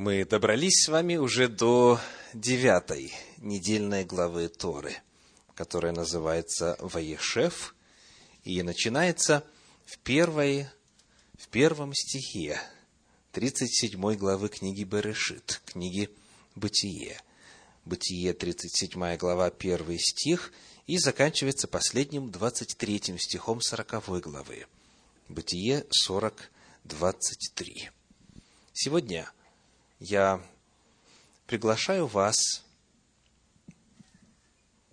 Мы добрались с вами уже до девятой недельной главы Торы, которая называется «Ваешев», и начинается в, первой, в первом стихе 37 главы книги Берешит, книги Бытие. Бытие, 37 глава, 1 стих, и заканчивается последним 23 стихом 40 главы. Бытие 40, 23. Сегодня я приглашаю вас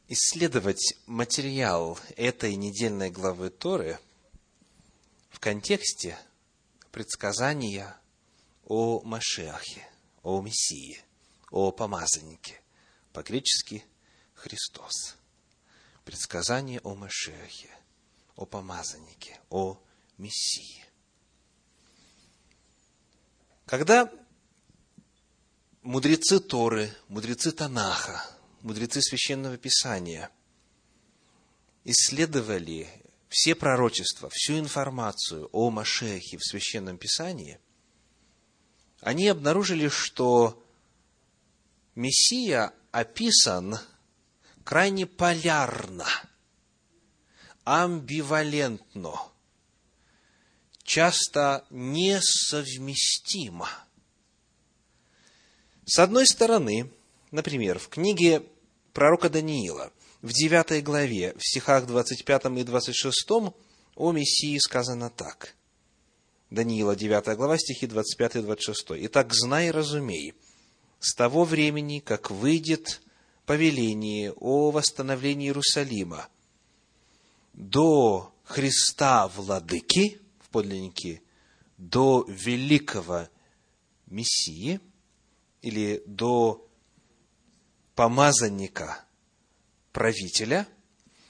исследовать материал этой недельной главы Торы в контексте предсказания о Машиахе, о Мессии, о помазаннике, по-гречески Христос. Предсказание о Машиахе, о помазаннике, о Мессии. Когда мудрецы Торы, мудрецы Танаха, мудрецы Священного Писания исследовали все пророчества, всю информацию о Машехе в Священном Писании, они обнаружили, что Мессия описан крайне полярно, амбивалентно, часто несовместимо – с одной стороны, например, в книге пророка Даниила, в 9 главе, в стихах 25 и 26 о Мессии сказано так. Даниила, 9 глава, стихи 25 и 26. «Итак, знай и разумей, с того времени, как выйдет повеление о восстановлении Иерусалима до Христа Владыки, в подлиннике, до великого Мессии – или до помазанника правителя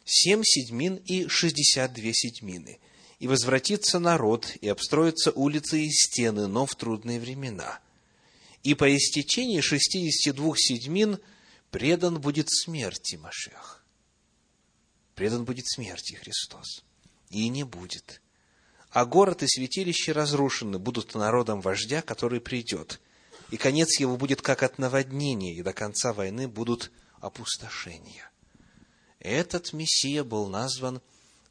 семь седьмин и шестьдесят две седьмины. И возвратится народ, и обстроятся улицы и стены, но в трудные времена. И по истечении шестидесяти двух седьмин предан будет смерти Машех. Предан будет смерти Христос. И не будет. А город и святилище разрушены будут народом вождя, который придет – и конец его будет как от наводнения, и до конца войны будут опустошения. Этот Мессия был назван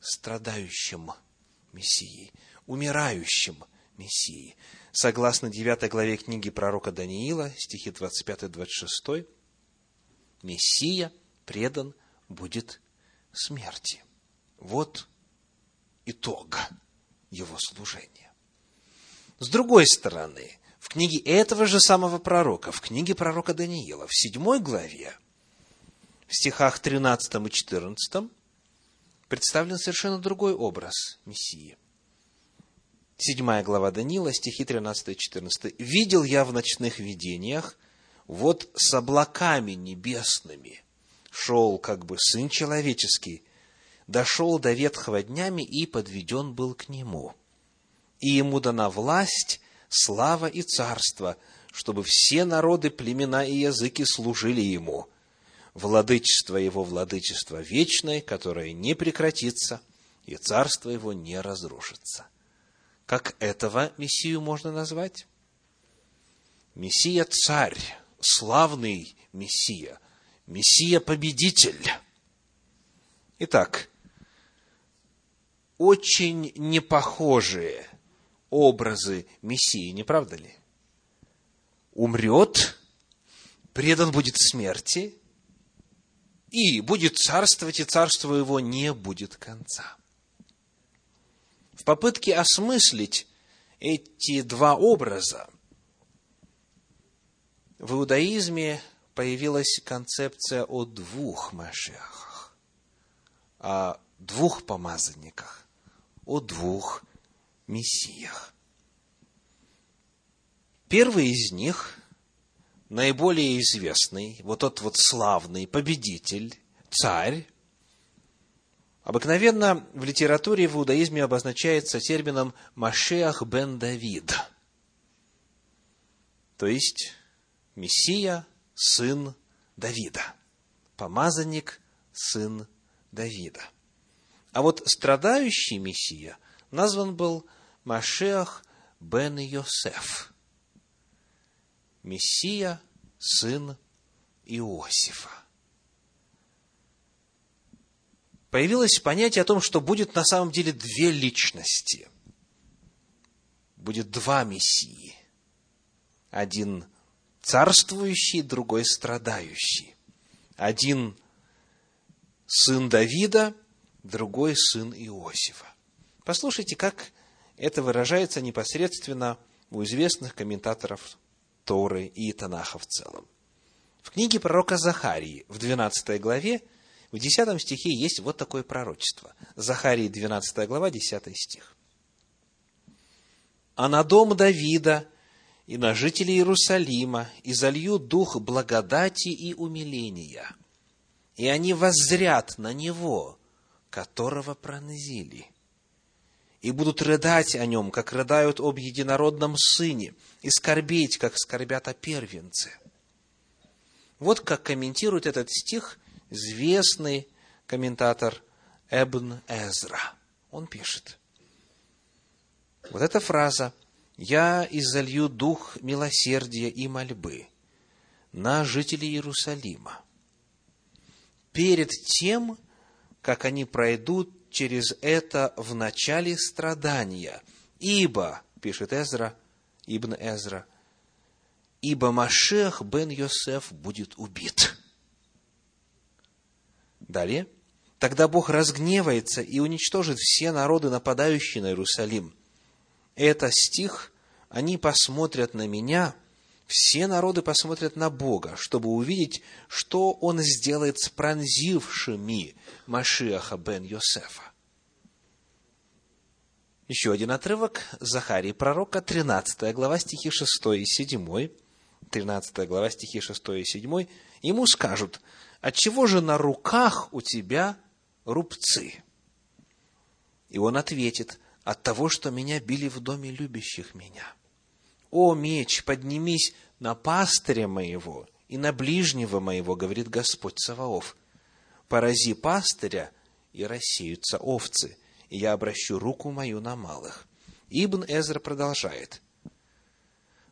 страдающим Мессией, умирающим Мессией. Согласно 9 главе книги пророка Даниила, стихи 25-26, Мессия предан будет смерти. Вот итог его служения. С другой стороны, в книге этого же самого пророка, в книге пророка Даниила, в седьмой главе, в стихах 13 и 14, представлен совершенно другой образ Мессии. Седьмая глава Даниила, стихи 13 и 14. «Видел я в ночных видениях, вот с облаками небесными шел как бы Сын Человеческий, дошел до ветхого днями и подведен был к Нему. И Ему дана власть слава и царство, чтобы все народы, племена и языки служили Ему. Владычество Его – владычество вечное, которое не прекратится, и царство Его не разрушится. Как этого Мессию можно назвать? Мессия – царь, славный Мессия, Мессия – победитель. Итак, очень непохожие образы Мессии, не правда ли? Умрет, предан будет смерти, и будет царствовать, и царство его не будет конца. В попытке осмыслить эти два образа в иудаизме появилась концепция о двух Машиахах, о двух помазанниках, о двух мессиях. Первый из них, наиболее известный, вот тот вот славный победитель, царь, обыкновенно в литературе в иудаизме обозначается термином Машеах бен Давид, то есть Мессия, сын Давида, помазанник, сын Давида. А вот страдающий Мессия назван был Машеах бен Йосеф, Мессия, сын Иосифа. Появилось понятие о том, что будет на самом деле две личности. Будет два Мессии. Один царствующий, другой страдающий. Один сын Давида, другой сын Иосифа. Послушайте, как это выражается непосредственно у известных комментаторов Торы и Танаха в целом. В книге пророка Захарии, в 12 главе, в 10 стихе есть вот такое пророчество. Захарии, 12 глава, 10 стих. «А на дом Давида и на жителей Иерусалима и залью дух благодати и умиления, и они воззрят на него, которого пронзили, и будут рыдать о нем, как рыдают об единородном сыне, и скорбеть, как скорбят о первенце. Вот как комментирует этот стих известный комментатор Эбн Эзра. Он пишет, вот эта фраза «Я изолью дух милосердия и мольбы на жителей Иерусалима» перед тем, как они пройдут через это в начале страдания. Ибо, пишет Эзра, Ибн Эзра, ибо Машех бен Йосеф будет убит. Далее. Тогда Бог разгневается и уничтожит все народы, нападающие на Иерусалим. Это стих, они посмотрят на меня, все народы посмотрят на Бога, чтобы увидеть, что Он сделает с пронзившими Машиаха бен Йосефа. Еще один отрывок Захарии пророка, 13 глава, стихи 6 и 7. 13 глава, стихи 6 и 7. Ему скажут, отчего же на руках у тебя рубцы? И он ответит, от того, что меня били в доме любящих меня. О, меч, поднимись на пастыря моего и на ближнего моего, говорит Господь Саваоф. Порази пастыря, и рассеются овцы, и я обращу руку мою на малых. Ибн Эзра продолжает.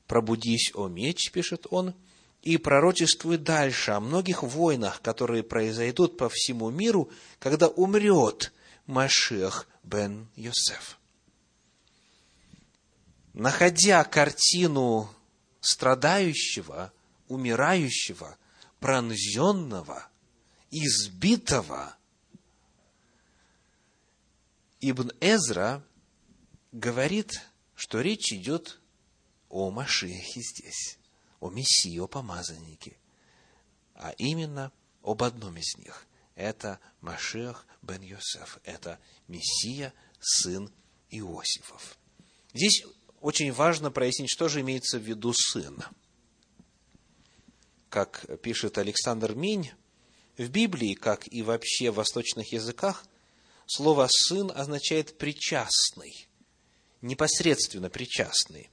«Пробудись, о меч», — пишет он, — и пророчествуй дальше о многих войнах, которые произойдут по всему миру, когда умрет Машех бен Йосеф. Находя картину страдающего, умирающего, пронзенного, избитого, Ибн Эзра говорит, что речь идет о Машехе здесь о Мессии, о помазаннике, а именно об одном из них. Это Машех бен Йосеф, это Мессия, сын Иосифов. Здесь очень важно прояснить, что же имеется в виду сын. Как пишет Александр Минь, в Библии, как и вообще в восточных языках, слово «сын» означает «причастный», непосредственно причастный.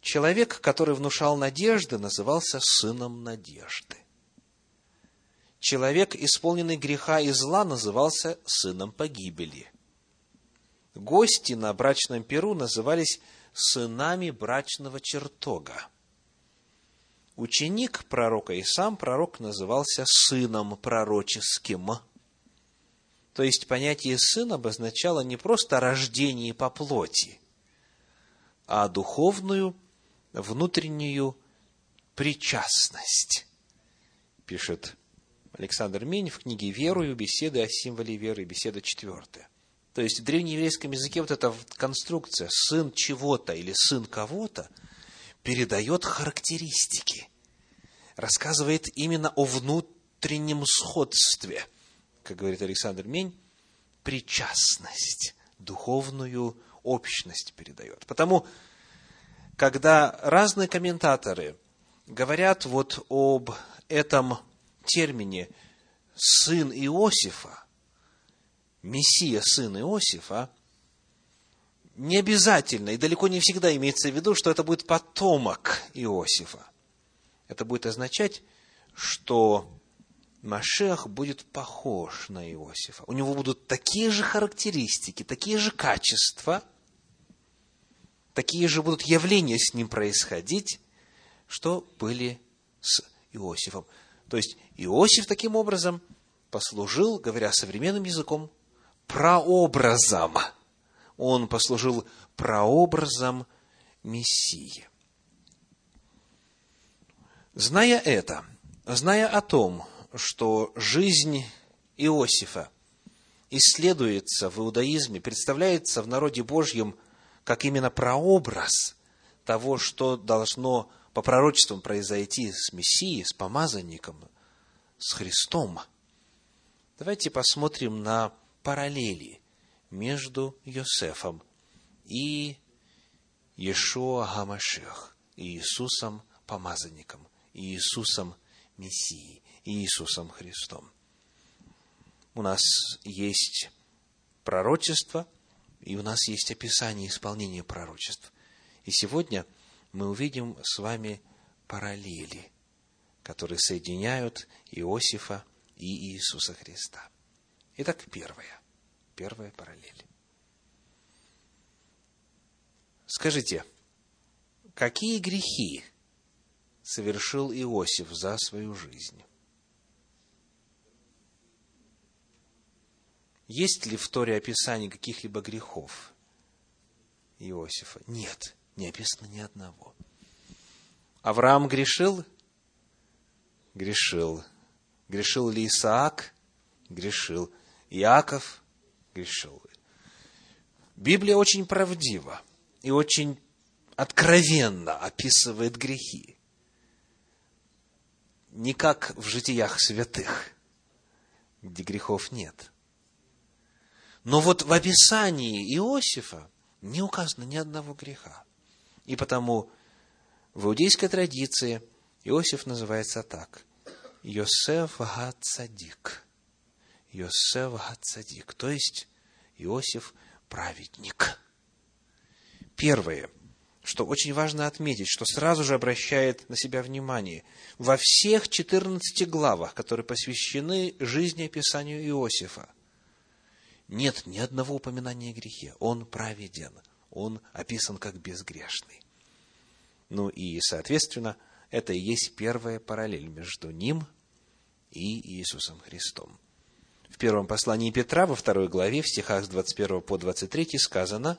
Человек, который внушал надежды, назывался сыном надежды. Человек, исполненный греха и зла, назывался сыном погибели. Гости на брачном перу назывались сынами брачного чертога. Ученик пророка и сам пророк назывался сыном пророческим. То есть понятие «сын» обозначало не просто рождение по плоти, а духовную внутреннюю причастность, пишет Александр Минь в книге «Верую. Беседы о символе веры», беседа четвертая. То есть в древнееврейском языке вот эта конструкция «сын чего-то» или «сын кого-то» передает характеристики, рассказывает именно о внутреннем сходстве, как говорит Александр Мень, причастность, духовную общность передает. Потому когда разные комментаторы говорят вот об этом термине «сын Иосифа», «мессия, сын Иосифа», не обязательно и далеко не всегда имеется в виду, что это будет потомок Иосифа. Это будет означать, что Машех будет похож на Иосифа. У него будут такие же характеристики, такие же качества – такие же будут явления с ним происходить, что были с Иосифом. То есть Иосиф таким образом послужил, говоря современным языком, прообразом. Он послужил прообразом Мессии. Зная это, зная о том, что жизнь Иосифа исследуется в иудаизме, представляется в народе Божьем как именно прообраз того, что должно по пророчествам произойти с Мессией, с помазанником, с Христом. Давайте посмотрим на параллели между Йосефом и Иешуа Гамашех, Иисусом помазанником, Иисусом Мессией, Иисусом Христом. У нас есть пророчество, и у нас есть описание исполнения пророчеств. И сегодня мы увидим с вами параллели, которые соединяют Иосифа и Иисуса Христа. Итак, первая. Первая параллель. Скажите, какие грехи совершил Иосиф за свою жизнь? Есть ли в Торе описание каких-либо грехов Иосифа? Нет, не описано ни одного. Авраам грешил? Грешил. Грешил ли Исаак? Грешил. Иаков? Грешил. Библия очень правдива и очень откровенно описывает грехи. Не как в житиях святых, где грехов нет – но вот в описании Иосифа не указано ни одного греха. И потому в иудейской традиции Иосиф называется так. Йосеф Гацадик. Йосеф Гацадик. То есть Иосиф праведник. Первое, что очень важно отметить, что сразу же обращает на себя внимание. Во всех 14 главах, которые посвящены жизни описанию Иосифа, нет ни одного упоминания о грехе. Он праведен. Он описан как безгрешный. Ну и, соответственно, это и есть первая параллель между ним и Иисусом Христом. В первом послании Петра, во второй главе, в стихах с 21 по 23 сказано,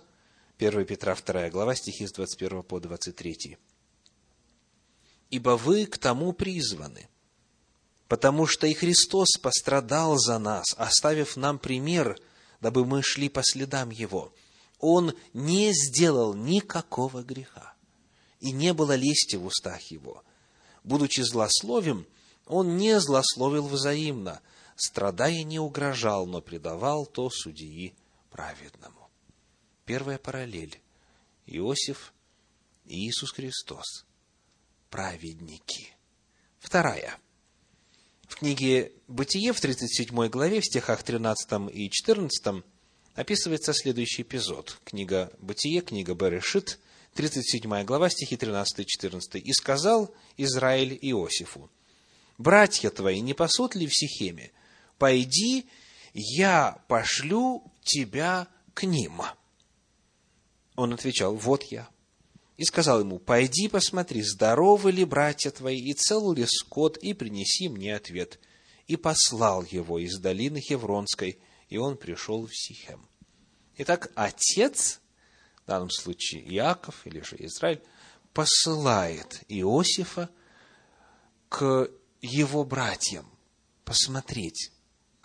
1 Петра, 2 глава, стихи с 21 по 23. «Ибо вы к тому призваны, потому что и Христос пострадал за нас, оставив нам пример – дабы мы шли по следам Его. Он не сделал никакого греха, и не было лести в устах Его. Будучи злословим, Он не злословил взаимно, страдая не угрожал, но предавал то судьи праведному. Первая параллель. Иосиф и Иисус Христос. Праведники. Вторая – в книге «Бытие» в 37 главе, в стихах 13 и 14 описывается следующий эпизод. Книга «Бытие», книга «Берешит», 37 глава, стихи 13 и 14. «И сказал Израиль Иосифу, «Братья твои не пасут ли в Сихеме? Пойди, я пошлю тебя к ним». Он отвечал, «Вот я» и сказал ему, «Пойди посмотри, здоровы ли братья твои, и цел ли скот, и принеси мне ответ». И послал его из долины Хевронской, и он пришел в Сихем. Итак, отец, в данном случае Иаков или же Израиль, посылает Иосифа к его братьям посмотреть,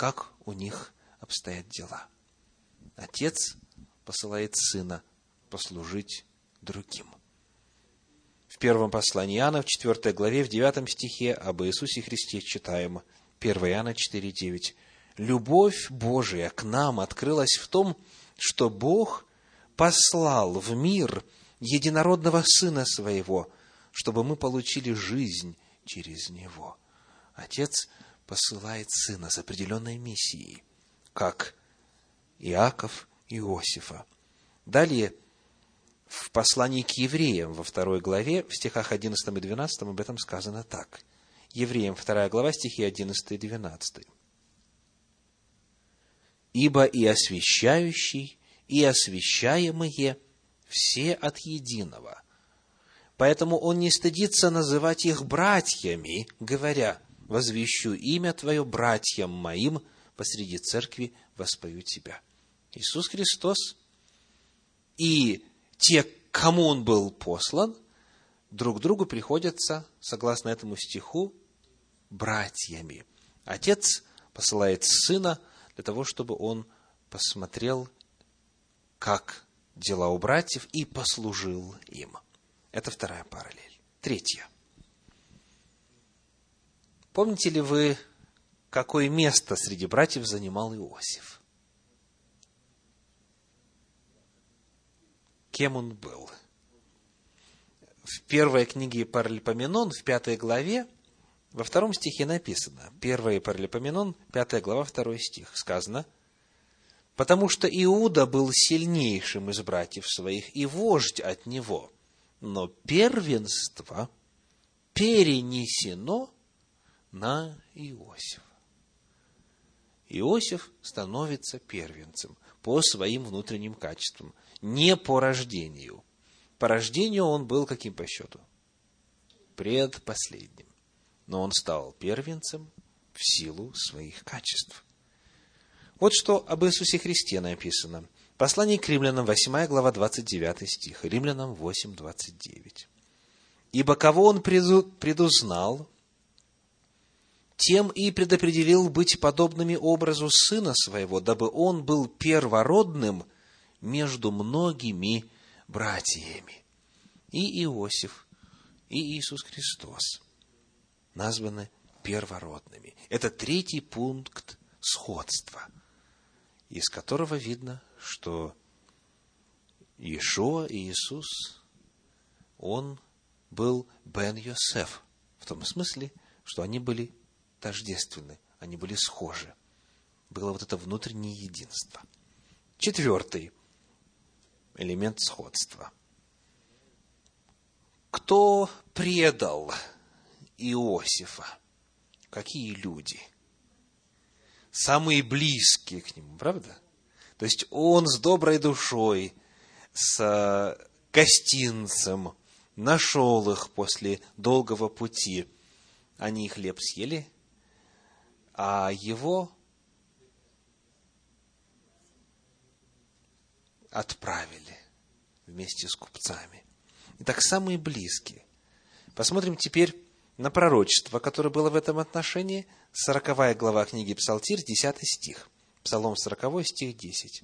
как у них обстоят дела. Отец посылает сына послужить другим первом послании Иоанна, в 4 главе, в 9 стихе об Иисусе Христе читаем 1 Иоанна 4, 9. «Любовь Божия к нам открылась в том, что Бог послал в мир единородного Сына Своего, чтобы мы получили жизнь через Него». Отец посылает Сына с определенной миссией, как Иаков Иосифа. Далее – в послании к евреям во второй главе, в стихах 11 и 12 об этом сказано так. Евреям, вторая глава, стихи 11 и 12. «Ибо и освящающий, и освящаемые все от единого Поэтому он не стыдится называть их братьями, говоря, «Возвещу имя Твое братьям моим, посреди церкви воспою Тебя». Иисус Христос и те, кому Он был послан, друг другу приходятся, согласно этому стиху, братьями. Отец посылает сына для того, чтобы он посмотрел, как дела у братьев, и послужил им. Это вторая параллель. Третья. Помните ли вы, какое место среди братьев занимал Иосиф? Кем он был? В первой книге Паралипоменон, в пятой главе, во втором стихе написано, 1 Паралипоменон, 5 глава, 2 стих, сказано, «Потому что Иуда был сильнейшим из братьев своих, и вождь от него, но первенство перенесено на Иосифа». Иосиф становится первенцем по своим внутренним качествам, не по рождению. По рождению он был каким по счету? Предпоследним но он стал первенцем в силу своих качеств. Вот что об Иисусе Христе написано. Послание к римлянам, 8 глава, 29 стих. Римлянам 8, 29. «Ибо кого он предузнал, тем и предопределил быть подобными образу Сына Своего, дабы Он был первородным между многими братьями». И Иосиф, и Иисус Христос – названы первородными. Это третий пункт сходства, из которого видно, что Иешуа и Иисус, он был Бен Йосеф, в том смысле, что они были тождественны, они были схожи. Было вот это внутреннее единство. Четвертый элемент сходства. Кто предал Иосифа. Какие люди? Самые близкие к нему, правда? То есть он с доброй душой, с гостинцем нашел их после долгого пути. Они хлеб съели, а его отправили вместе с купцами. Итак, самые близкие. Посмотрим теперь на пророчество, которое было в этом отношении, 40 глава книги Псалтирь, 10 стих. Псалом 40, стих 10.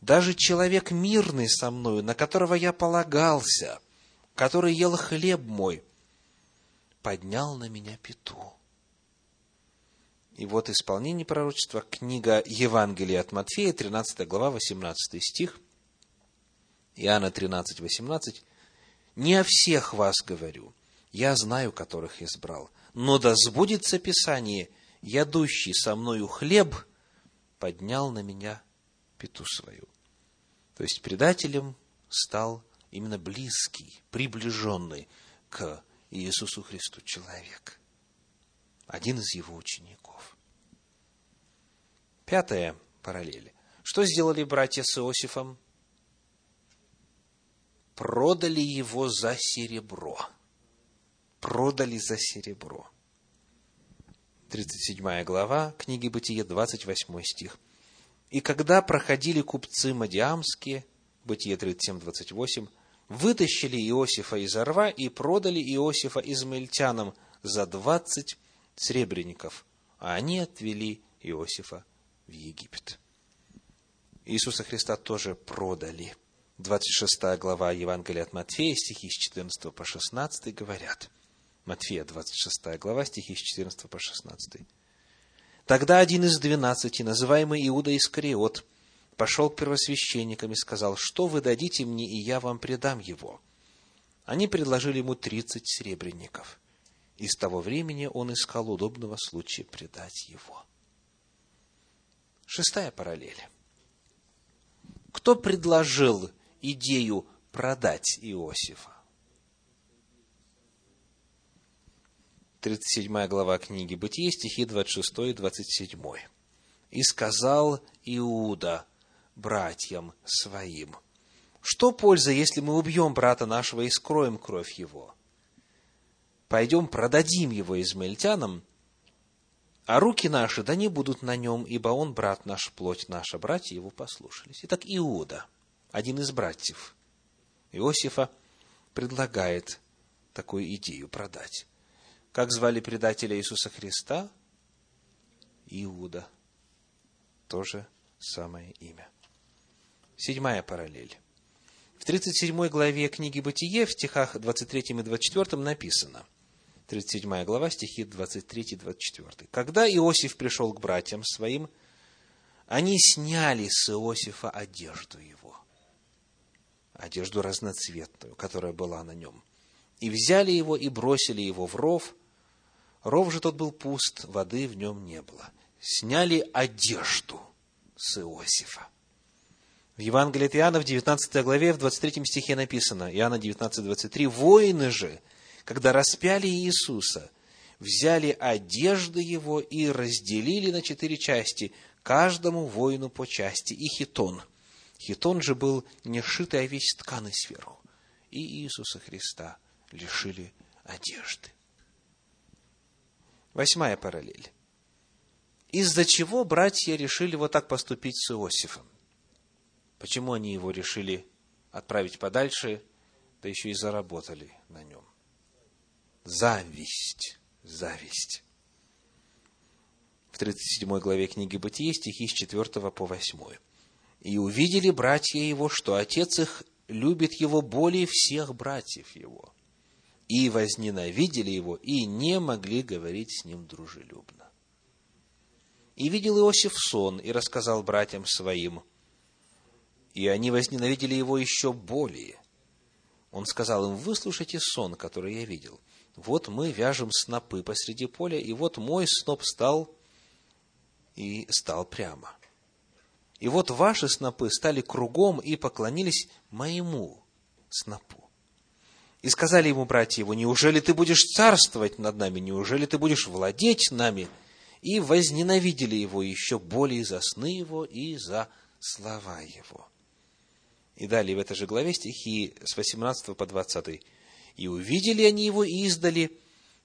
«Даже человек мирный со мною, на которого я полагался, который ел хлеб мой, поднял на меня пету». И вот исполнение пророчества, книга Евангелия от Матфея, 13 глава, 18 стих, Иоанна 13, 18. «Не о всех вас говорю, я знаю, которых избрал. Но да сбудется Писание, ядущий со мною хлеб поднял на меня пету свою. То есть предателем стал именно близкий, приближенный к Иисусу Христу человек. Один из его учеников. Пятая параллель. Что сделали братья с Иосифом? Продали его за серебро продали за серебро. 37 глава книги Бытие, 28 стих. «И когда проходили купцы Мадиамские, Бытие 37, 28, вытащили Иосифа из орва и продали Иосифа измельтянам за двадцать сребреников, а они отвели Иосифа в Египет. Иисуса Христа тоже продали. 26 глава Евангелия от Матфея, стихи с 14 по 16 говорят – Матфея, 26 глава, стихи с 14 по 16. Тогда один из двенадцати, называемый Иуда Искариот, пошел к первосвященникам и сказал, что вы дадите мне, и я вам предам его. Они предложили ему тридцать серебряников. И с того времени он искал удобного случая предать его. Шестая параллель. Кто предложил идею продать Иосифа? 37 глава книги Бытие, стихи 26 и 27. «И сказал Иуда братьям своим, Что польза, если мы убьем брата нашего и скроем кровь его? Пойдем продадим его измаильтянам, а руки наши да не будут на нем, ибо он брат наш, плоть наша, братья его послушались. Итак, Иуда, один из братьев Иосифа, предлагает такую идею продать. Как звали предателя Иисуса Христа? Иуда. Тоже самое имя. Седьмая параллель. В 37 главе книги «Бытие» в стихах 23 и 24 написано, 37 глава, стихи 23 и 24. «Когда Иосиф пришел к братьям своим, они сняли с Иосифа одежду его, одежду разноцветную, которая была на нем, и взяли его и бросили его в ров. Ров же тот был пуст, воды в нем не было. Сняли одежду с Иосифа. В Евангелии от Иоанна в 19 главе, в 23 стихе написано, Иоанна 19, 23, «Воины же, когда распяли Иисуса, взяли одежды его и разделили на четыре части, каждому воину по части, и хитон». Хитон же был не шитый, а весь тканый сверху. И Иисуса Христа лишили одежды. Восьмая параллель. Из-за чего братья решили вот так поступить с Иосифом? Почему они его решили отправить подальше, да еще и заработали на нем? Зависть. Зависть. В 37 главе книги Бытия стихи с 4 по 8. «И увидели братья его, что отец их любит его более всех братьев его, и возненавидели его, и не могли говорить с ним дружелюбно. И видел Иосиф сон, и рассказал братьям своим – и они возненавидели его еще более. Он сказал им, выслушайте сон, который я видел. Вот мы вяжем снопы посреди поля, и вот мой сноп стал и стал прямо. И вот ваши снопы стали кругом и поклонились моему снопу. И сказали ему братья его, неужели ты будешь царствовать над нами, неужели ты будешь владеть нами? И возненавидели его еще более за сны его и за слова его. И далее в этой же главе стихи с 18 по 20. «И увидели они его издали,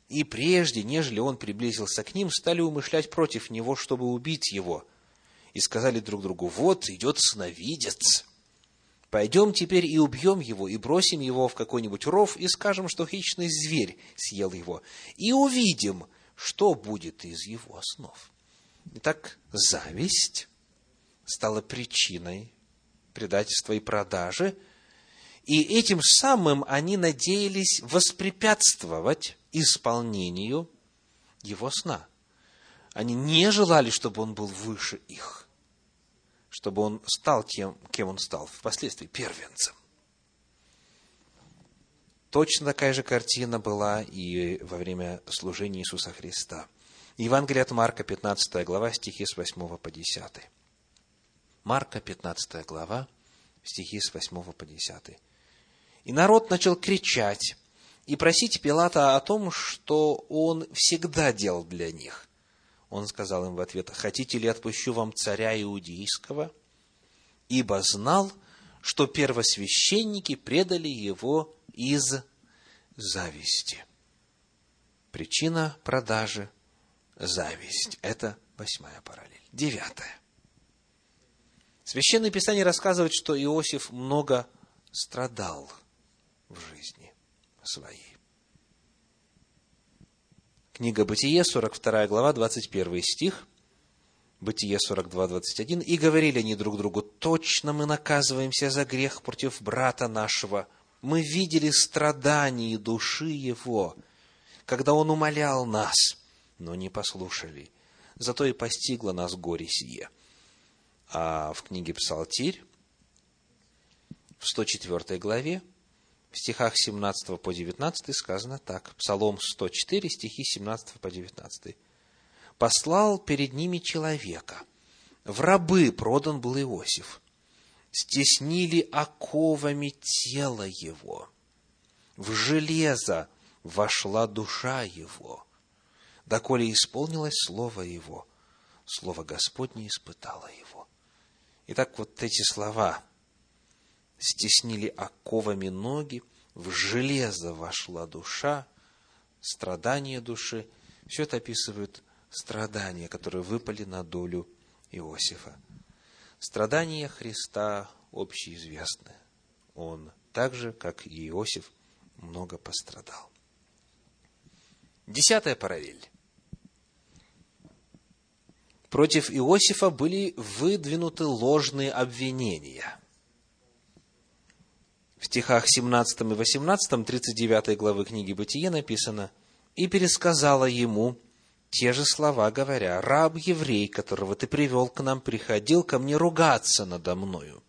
и прежде, нежели он приблизился к ним, стали умышлять против него, чтобы убить его. И сказали друг другу, вот идет сновидец. Пойдем теперь и убьем его, и бросим его в какой-нибудь ров, и скажем, что хищный зверь съел его. И увидим, что будет из его снов. Итак, зависть стала причиной предательства и продажи. И этим самым они надеялись воспрепятствовать исполнению его сна. Они не желали, чтобы он был выше их, чтобы он стал тем, кем он стал впоследствии, первенцем. Точно такая же картина была и во время служения Иисуса Христа. Евангелие от Марка, 15 глава, стихи с 8 по 10. Марка, 15 глава, стихи с 8 по 10. «И народ начал кричать и просить Пилата о том, что он всегда делал для них. Он сказал им в ответ, «Хотите ли отпущу вам царя иудейского?» Ибо знал, что первосвященники предали его из зависти. Причина продажи – зависть. Это восьмая параллель. Девятая. Священное Писание рассказывает, что Иосиф много страдал в жизни своей. Книга Бытие, 42 глава, 21 стих, Бытие 42, 21. «И говорили они друг другу, точно мы наказываемся за грех против брата нашего. Мы видели страдания души его, когда он умолял нас, но не послушали. Зато и постигло нас горе сие». А в книге Псалтирь, в 104 главе, в стихах 17 по 19 сказано так. Псалом 104, стихи 17 по 19. «Послал перед ними человека. В рабы продан был Иосиф. Стеснили оковами тело его. В железо вошла душа его. Доколе исполнилось слово его, слово Господне испытало его». Итак, вот эти слова стеснили оковами ноги, в железо вошла душа, страдания души. Все это описывает страдания, которые выпали на долю Иосифа. Страдания Христа общеизвестны. Он так же, как и Иосиф, много пострадал. Десятая параллель. Против Иосифа были выдвинуты ложные обвинения. В стихах 17 и 18 39 главы книги Бытие написано «И пересказала ему те же слова, говоря, «Раб еврей, которого ты привел к нам, приходил ко мне ругаться надо мною.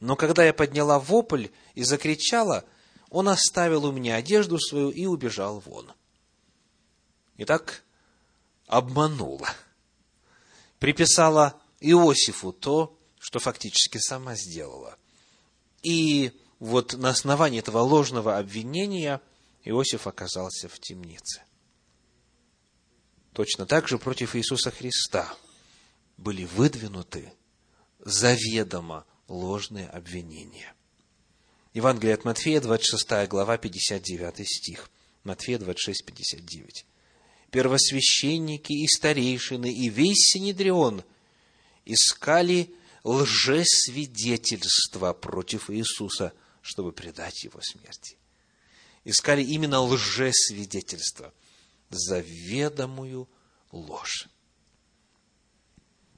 Но когда я подняла вопль и закричала, он оставил у меня одежду свою и убежал вон». Итак, обманула. Приписала Иосифу то, что фактически сама сделала. И вот на основании этого ложного обвинения Иосиф оказался в темнице. Точно так же против Иисуса Христа были выдвинуты заведомо ложные обвинения. Евангелие от Матфея, 26 глава, 59 стих. Матфея 26, 59. Первосвященники и старейшины и весь Синедрион искали лжесвидетельства против Иисуса, чтобы предать его смерти. Искали именно лжесвидетельства – заведомую ложь.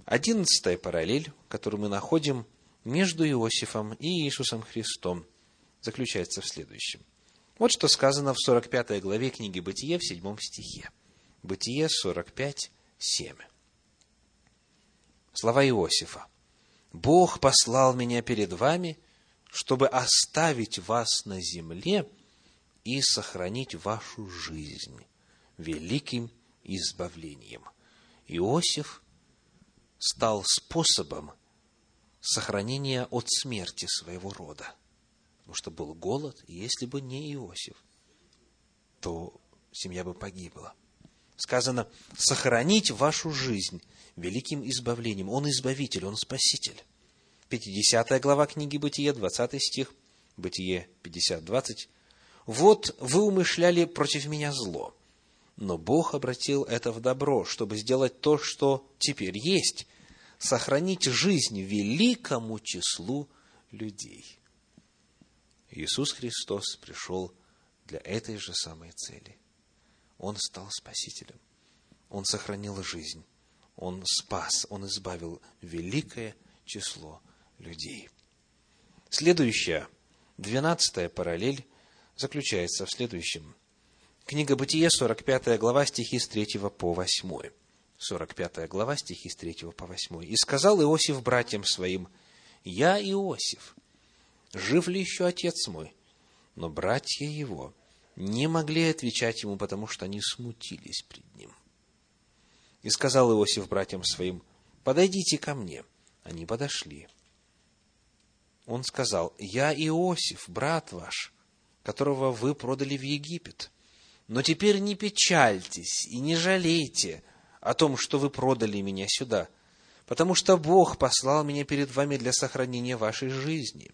Одиннадцатая параллель, которую мы находим между Иосифом и Иисусом Христом, заключается в следующем. Вот что сказано в 45 главе книги Бытие в 7 стихе. Бытие 45, 7. Слова Иосифа. «Бог послал меня перед вами, чтобы оставить вас на земле и сохранить вашу жизнь великим избавлением. Иосиф стал способом сохранения от смерти своего рода. Потому что был голод, и если бы не Иосиф, то семья бы погибла. Сказано, сохранить вашу жизнь великим избавлением. Он избавитель, он спаситель. 50 глава книги Бытие, 20 стих, Бытие 50, 20. «Вот вы умышляли против меня зло, но Бог обратил это в добро, чтобы сделать то, что теперь есть, сохранить жизнь великому числу людей. Иисус Христос пришел для этой же самой цели. Он стал Спасителем. Он сохранил жизнь. Он спас, Он избавил великое число людей. Следующая, двенадцатая параллель заключается в следующем. Книга Бытие, 45 глава, стихи с 3 по 8. 45 глава, стихи с 3 по 8. «И сказал Иосиф братьям своим, «Я Иосиф, жив ли еще отец мой?» Но братья его не могли отвечать ему, потому что они смутились пред ним. И сказал Иосиф братьям своим, «Подойдите ко мне». Они подошли. Он сказал, «Я Иосиф, брат ваш, которого вы продали в Египет». Но теперь не печальтесь и не жалейте о том, что вы продали меня сюда, потому что Бог послал меня перед вами для сохранения вашей жизни.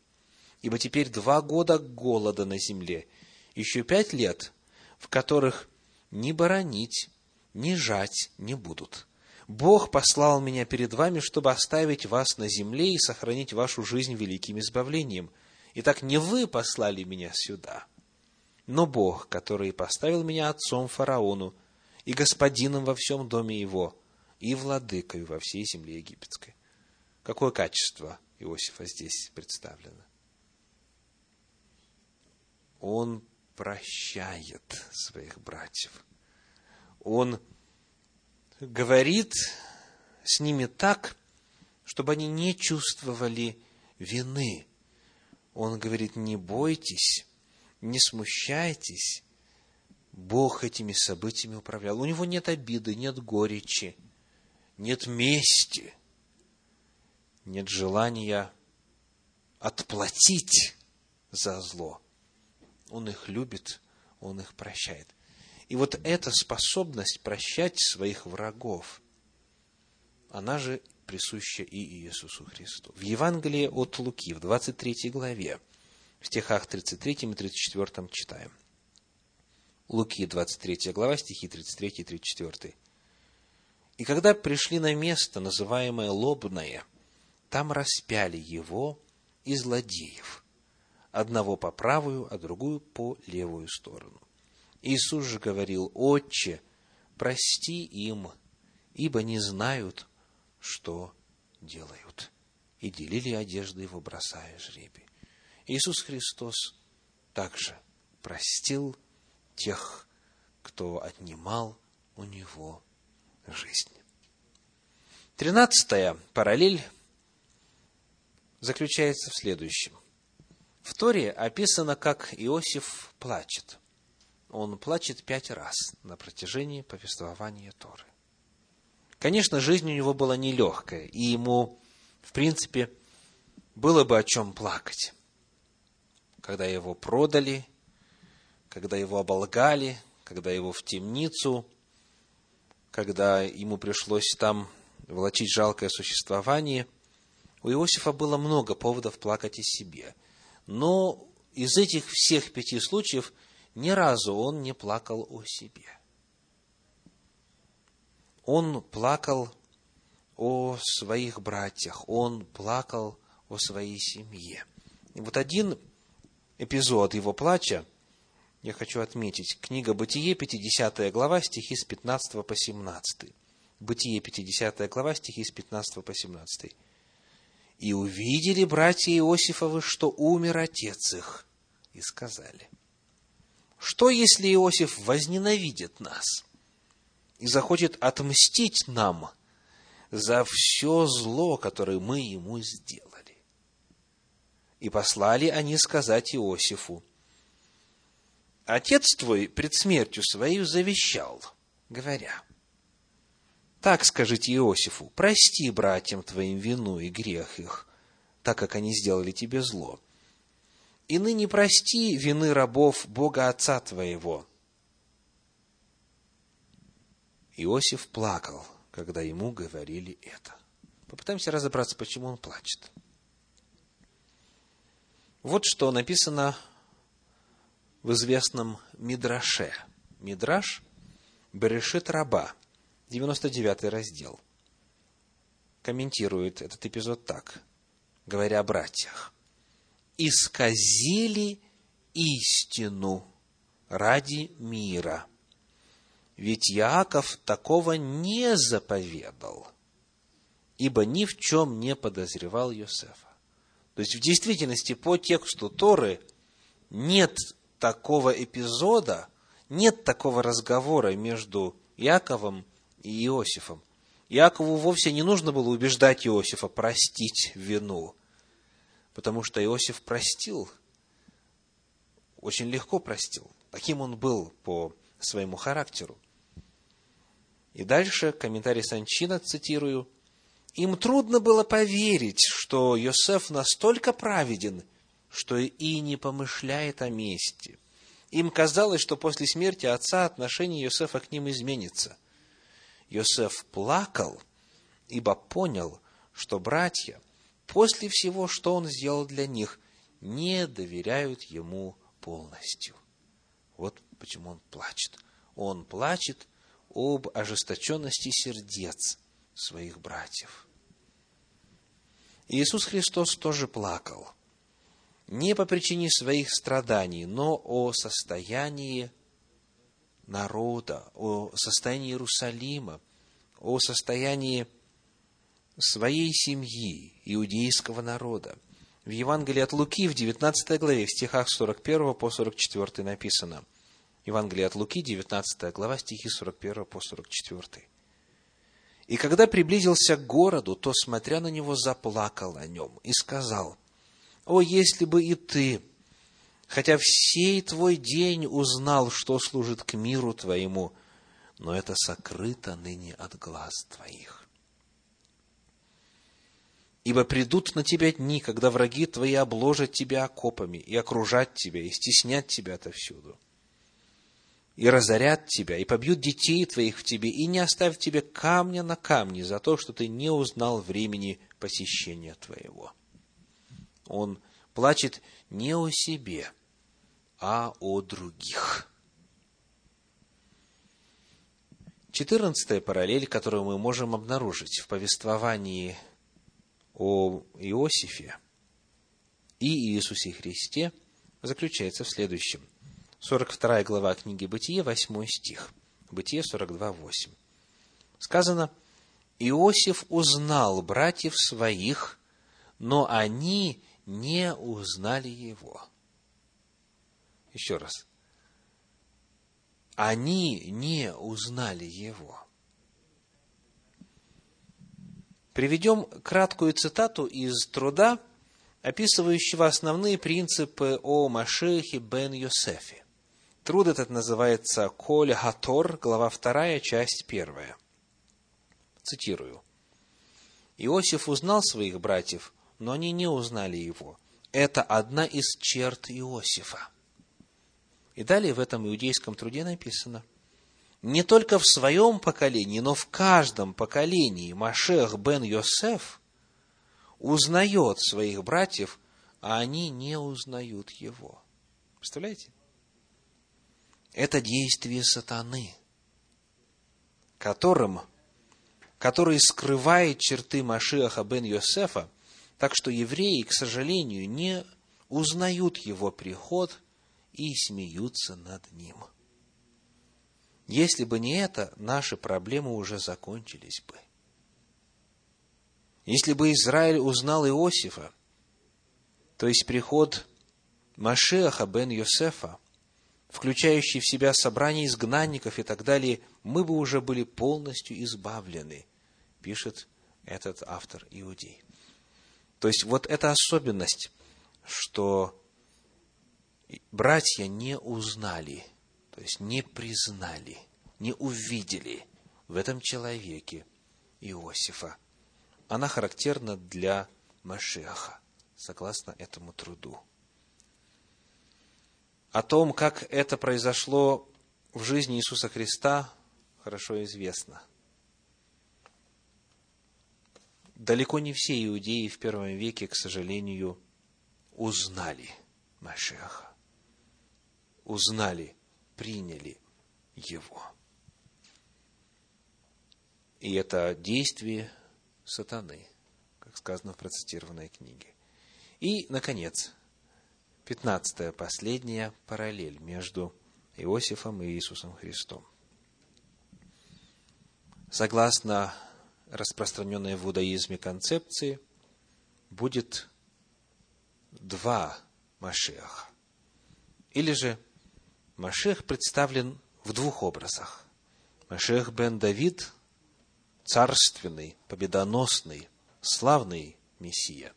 Ибо теперь два года голода на земле, еще пять лет, в которых ни баранить, ни жать не будут. Бог послал меня перед вами, чтобы оставить вас на земле и сохранить вашу жизнь великим избавлением. Итак, не вы послали меня сюда, но Бог, который поставил меня отцом фараону и господином во всем доме его, и владыкой во всей земле египетской. Какое качество Иосифа здесь представлено? Он прощает своих братьев. Он говорит с ними так, чтобы они не чувствовали вины. Он говорит, не бойтесь, не смущайтесь, Бог этими событиями управлял. У него нет обиды, нет горечи, нет мести, нет желания отплатить за зло. Он их любит, он их прощает. И вот эта способность прощать своих врагов, она же присуща и Иисусу Христу. В Евангелии от Луки, в 23 главе, в стихах 33 и 34 читаем. Луки, 23 глава, стихи 33 и 34. «И когда пришли на место, называемое Лобное, там распяли его и злодеев, одного по правую, а другую по левую сторону. Иисус же говорил, «Отче, прости им, ибо не знают, что делают». И делили одежды его, бросая жребий. Иисус Христос также простил тех, кто отнимал у него жизнь. Тринадцатая параллель заключается в следующем. В Торе описано, как Иосиф плачет. Он плачет пять раз на протяжении повествования Торы. Конечно, жизнь у него была нелегкая, и ему, в принципе, было бы о чем плакать. Когда его продали, когда его оболгали, когда его в темницу, когда ему пришлось там волочить жалкое существование, у Иосифа было много поводов плакать о себе. Но из этих всех пяти случаев ни разу он не плакал о себе. Он плакал о своих братьях, он плакал о своей семье. И вот один эпизод его плача я хочу отметить. Книга Бытие, 50 глава, стихи с 15 по 17. Бытие, 50 глава, стихи с 15 по 17. «И увидели братья Иосифовы, что умер отец их, и сказали, что если Иосиф возненавидит нас и захочет отмстить нам за все зло, которое мы ему сделали? И послали они сказать Иосифу, Отец твой пред смертью свою завещал, говоря, так скажите Иосифу, прости братьям твоим вину и грех их, так как они сделали тебе зло. И ныне прости вины рабов Бога Отца твоего. Иосиф плакал, когда ему говорили это. Попытаемся разобраться, почему он плачет. Вот что написано в известном Мидраше. Мидраш Берешит Раба, 99 раздел, комментирует этот эпизод так, говоря о братьях. «Исказили истину ради мира, ведь Иаков такого не заповедал, ибо ни в чем не подозревал Иосифа». То есть, в действительности, по тексту Торы нет такого эпизода, нет такого разговора между Яковом и Иосифом. Якову вовсе не нужно было убеждать Иосифа простить вину, потому что Иосиф простил, очень легко простил. Таким он был по своему характеру. И дальше комментарий Санчина, цитирую, «Им трудно было поверить, что Йосеф настолько праведен, что и не помышляет о мести. Им казалось, что после смерти отца отношение Иосифа к ним изменится. Иосиф плакал, ибо понял, что братья, после всего, что он сделал для них, не доверяют ему полностью. Вот почему он плачет. Он плачет об ожесточенности сердец своих братьев. Иисус Христос тоже плакал – не по причине своих страданий, но о состоянии народа, о состоянии Иерусалима, о состоянии своей семьи, иудейского народа. В Евангелии от Луки в 19 главе, в стихах 41 по 44 написано. Евангелие от Луки, 19 глава, стихи 41 по 44. «И когда приблизился к городу, то, смотря на него, заплакал о нем и сказал – о, если бы и ты, хотя всей твой день узнал, что служит к миру твоему, но это сокрыто ныне от глаз твоих. Ибо придут на тебя дни, когда враги твои обложат тебя окопами и окружат тебя, и стеснят тебя отовсюду. и разорят тебя, и побьют детей твоих в тебе, и не оставят тебе камня на камне за то, что ты не узнал времени посещения твоего. Он плачет не о себе, а о других. Четырнадцатая параллель, которую мы можем обнаружить в повествовании о Иосифе и Иисусе Христе, заключается в следующем. 42 глава книги Бытие, 8 стих. Бытие 42, 8. Сказано, Иосиф узнал братьев своих, но они не узнали его. Еще раз они не узнали его. Приведем краткую цитату из труда, описывающего основные принципы о Машехе бен Йосефе. Труд этот называется «Коль Хатор», глава 2, часть 1. Цитирую. «Иосиф узнал своих братьев, но они не узнали его. Это одна из черт Иосифа. И далее в этом иудейском труде написано, не только в своем поколении, но в каждом поколении Машех бен Йосеф узнает своих братьев, а они не узнают его. Представляете? Это действие сатаны, которым, который скрывает черты Машеха бен Йосефа, так что евреи, к сожалению, не узнают его приход и смеются над ним. Если бы не это, наши проблемы уже закончились бы. Если бы Израиль узнал Иосифа, то есть приход Машеха бен Йосефа, включающий в себя собрание изгнанников и так далее, мы бы уже были полностью избавлены, пишет этот автор иудей. То есть вот эта особенность, что братья не узнали, то есть не признали, не увидели в этом человеке Иосифа. Она характерна для Машеха, согласно этому труду. О том, как это произошло в жизни Иисуса Христа, хорошо известно. Далеко не все иудеи в первом веке, к сожалению, узнали Машеха узнали, приняли его. И это действие сатаны, как сказано в процитированной книге. И, наконец, пятнадцатая, последняя параллель между Иосифом и Иисусом Христом. Согласно распространенной в иудаизме концепции, будет два Машеха. Или же Машех представлен в двух образах. Машех бен Давид – царственный, победоносный, славный Мессия.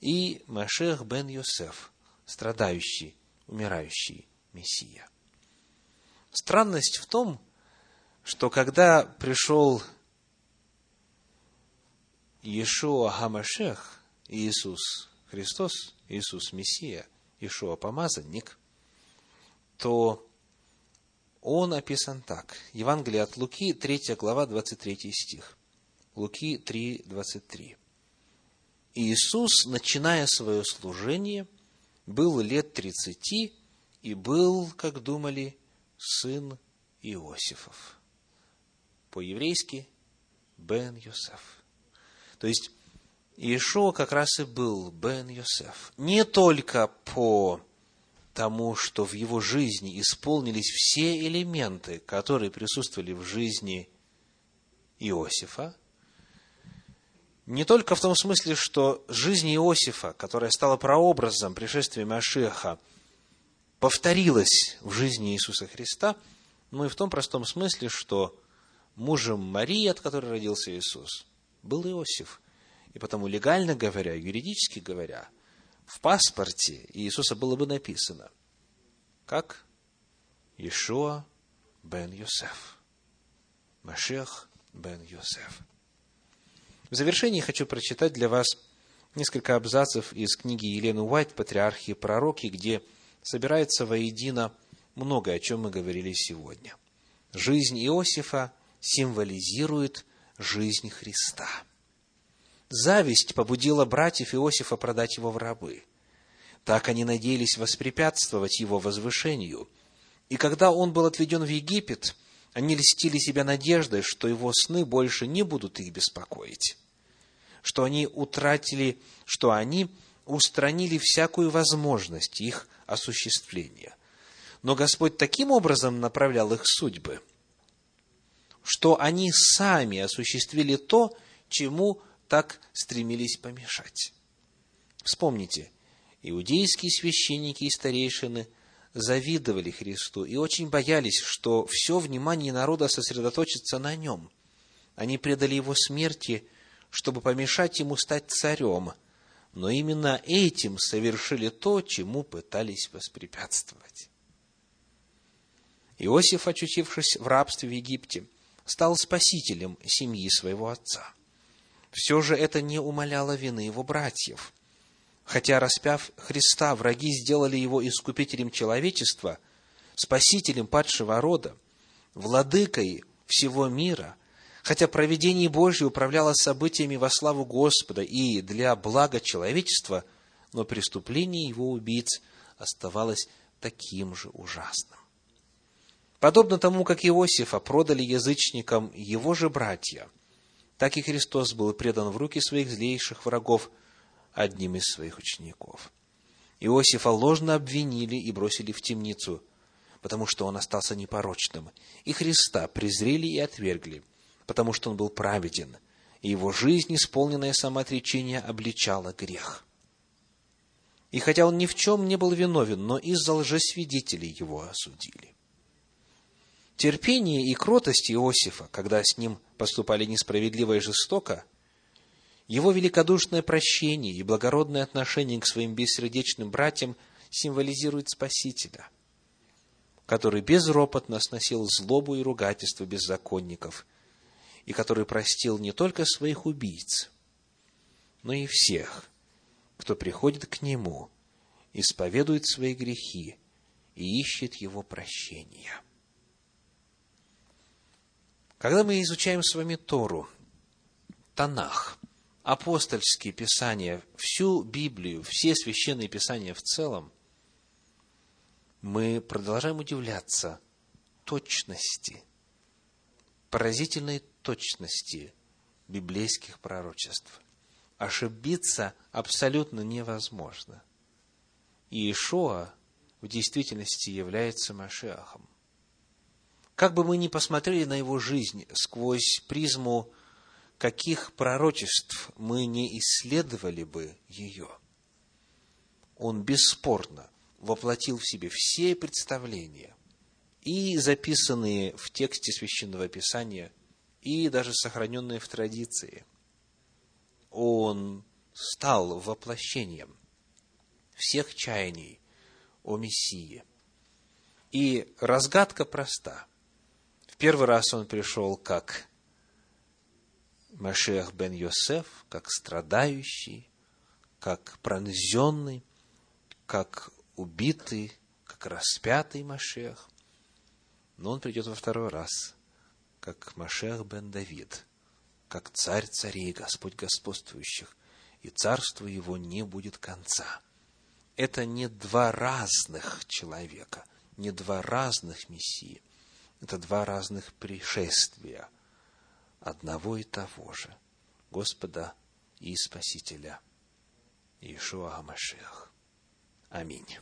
И Машех бен Йосеф – страдающий, умирающий Мессия. Странность в том, что когда пришел Иешуа Хамашех, Иисус Христос, Иисус Мессия, Иешуа Помазанник, то он описан так. Евангелие от Луки, 3 глава, 23 стих. Луки 3, 23. Иисус, начиная свое служение, был лет тридцати и был, как думали, сын Иосифов. По-еврейски Бен Йосеф. То есть, Иешуа как раз и был Бен Йосеф. Не только по тому, что в его жизни исполнились все элементы, которые присутствовали в жизни Иосифа, не только в том смысле, что жизнь Иосифа, которая стала прообразом пришествия Машеха, повторилась в жизни Иисуса Христа, но и в том простом смысле, что мужем Марии, от которой родился Иисус, был Иосиф. И потому, легально говоря, юридически говоря – в паспорте Иисуса было бы написано, как Иешуа бен Йосеф. Машех бен Йосеф. В завершении хочу прочитать для вас несколько абзацев из книги Елены Уайт «Патриархи и пророки», где собирается воедино многое, о чем мы говорили сегодня. Жизнь Иосифа символизирует жизнь Христа. Зависть побудила братьев Иосифа продать его в рабы. Так они надеялись воспрепятствовать его возвышению. И когда он был отведен в Египет, они льстили себя надеждой, что его сны больше не будут их беспокоить, что они утратили, что они устранили всякую возможность их осуществления. Но Господь таким образом направлял их судьбы, что они сами осуществили то, чему так стремились помешать. Вспомните, иудейские священники и старейшины завидовали Христу и очень боялись, что все внимание народа сосредоточится на нем. Они предали его смерти, чтобы помешать ему стать царем, но именно этим совершили то, чему пытались воспрепятствовать. Иосиф, очутившись в рабстве в Египте, стал спасителем семьи своего отца. Все же это не умаляло вины его братьев. Хотя, распяв Христа, враги сделали его искупителем человечества, спасителем падшего рода, владыкой всего мира, хотя провидение Божье управляло событиями во славу Господа и для блага человечества, но преступление его убийц оставалось таким же ужасным. Подобно тому, как Иосифа продали язычникам его же братья, так и Христос был предан в руки своих злейших врагов одним из своих учеников. Иосифа ложно обвинили и бросили в темницу, потому что он остался непорочным, и Христа презрели и отвергли, потому что он был праведен, и его жизнь, исполненная самоотречения, обличала грех. И хотя он ни в чем не был виновен, но из-за лжесвидетелей его осудили. Терпение и кротость Иосифа, когда с ним поступали несправедливо и жестоко, его великодушное прощение и благородное отношение к своим бессердечным братьям символизирует Спасителя, который безропотно сносил злобу и ругательство беззаконников, и который простил не только своих убийц, но и всех, кто приходит к Нему, исповедует свои грехи и ищет Его прощения. Когда мы изучаем с вами Тору, Танах, апостольские писания, всю Библию, все священные писания в целом, мы продолжаем удивляться точности, поразительной точности библейских пророчеств. Ошибиться абсолютно невозможно. И Ишуа в действительности является Машиахом. Как бы мы ни посмотрели на его жизнь сквозь призму каких пророчеств мы не исследовали бы ее, он бесспорно воплотил в себе все представления, и записанные в тексте Священного Писания, и даже сохраненные в традиции. Он стал воплощением всех чаяний о Мессии. И разгадка проста – первый раз он пришел как Машех бен Йосеф, как страдающий, как пронзенный, как убитый, как распятый Машех. Но он придет во второй раз, как Машех бен Давид, как царь царей, Господь господствующих, и царство его не будет конца. Это не два разных человека, не два разных мессии. Это два разных пришествия одного и того же Господа и Спасителя Иешуа Амашех. Аминь.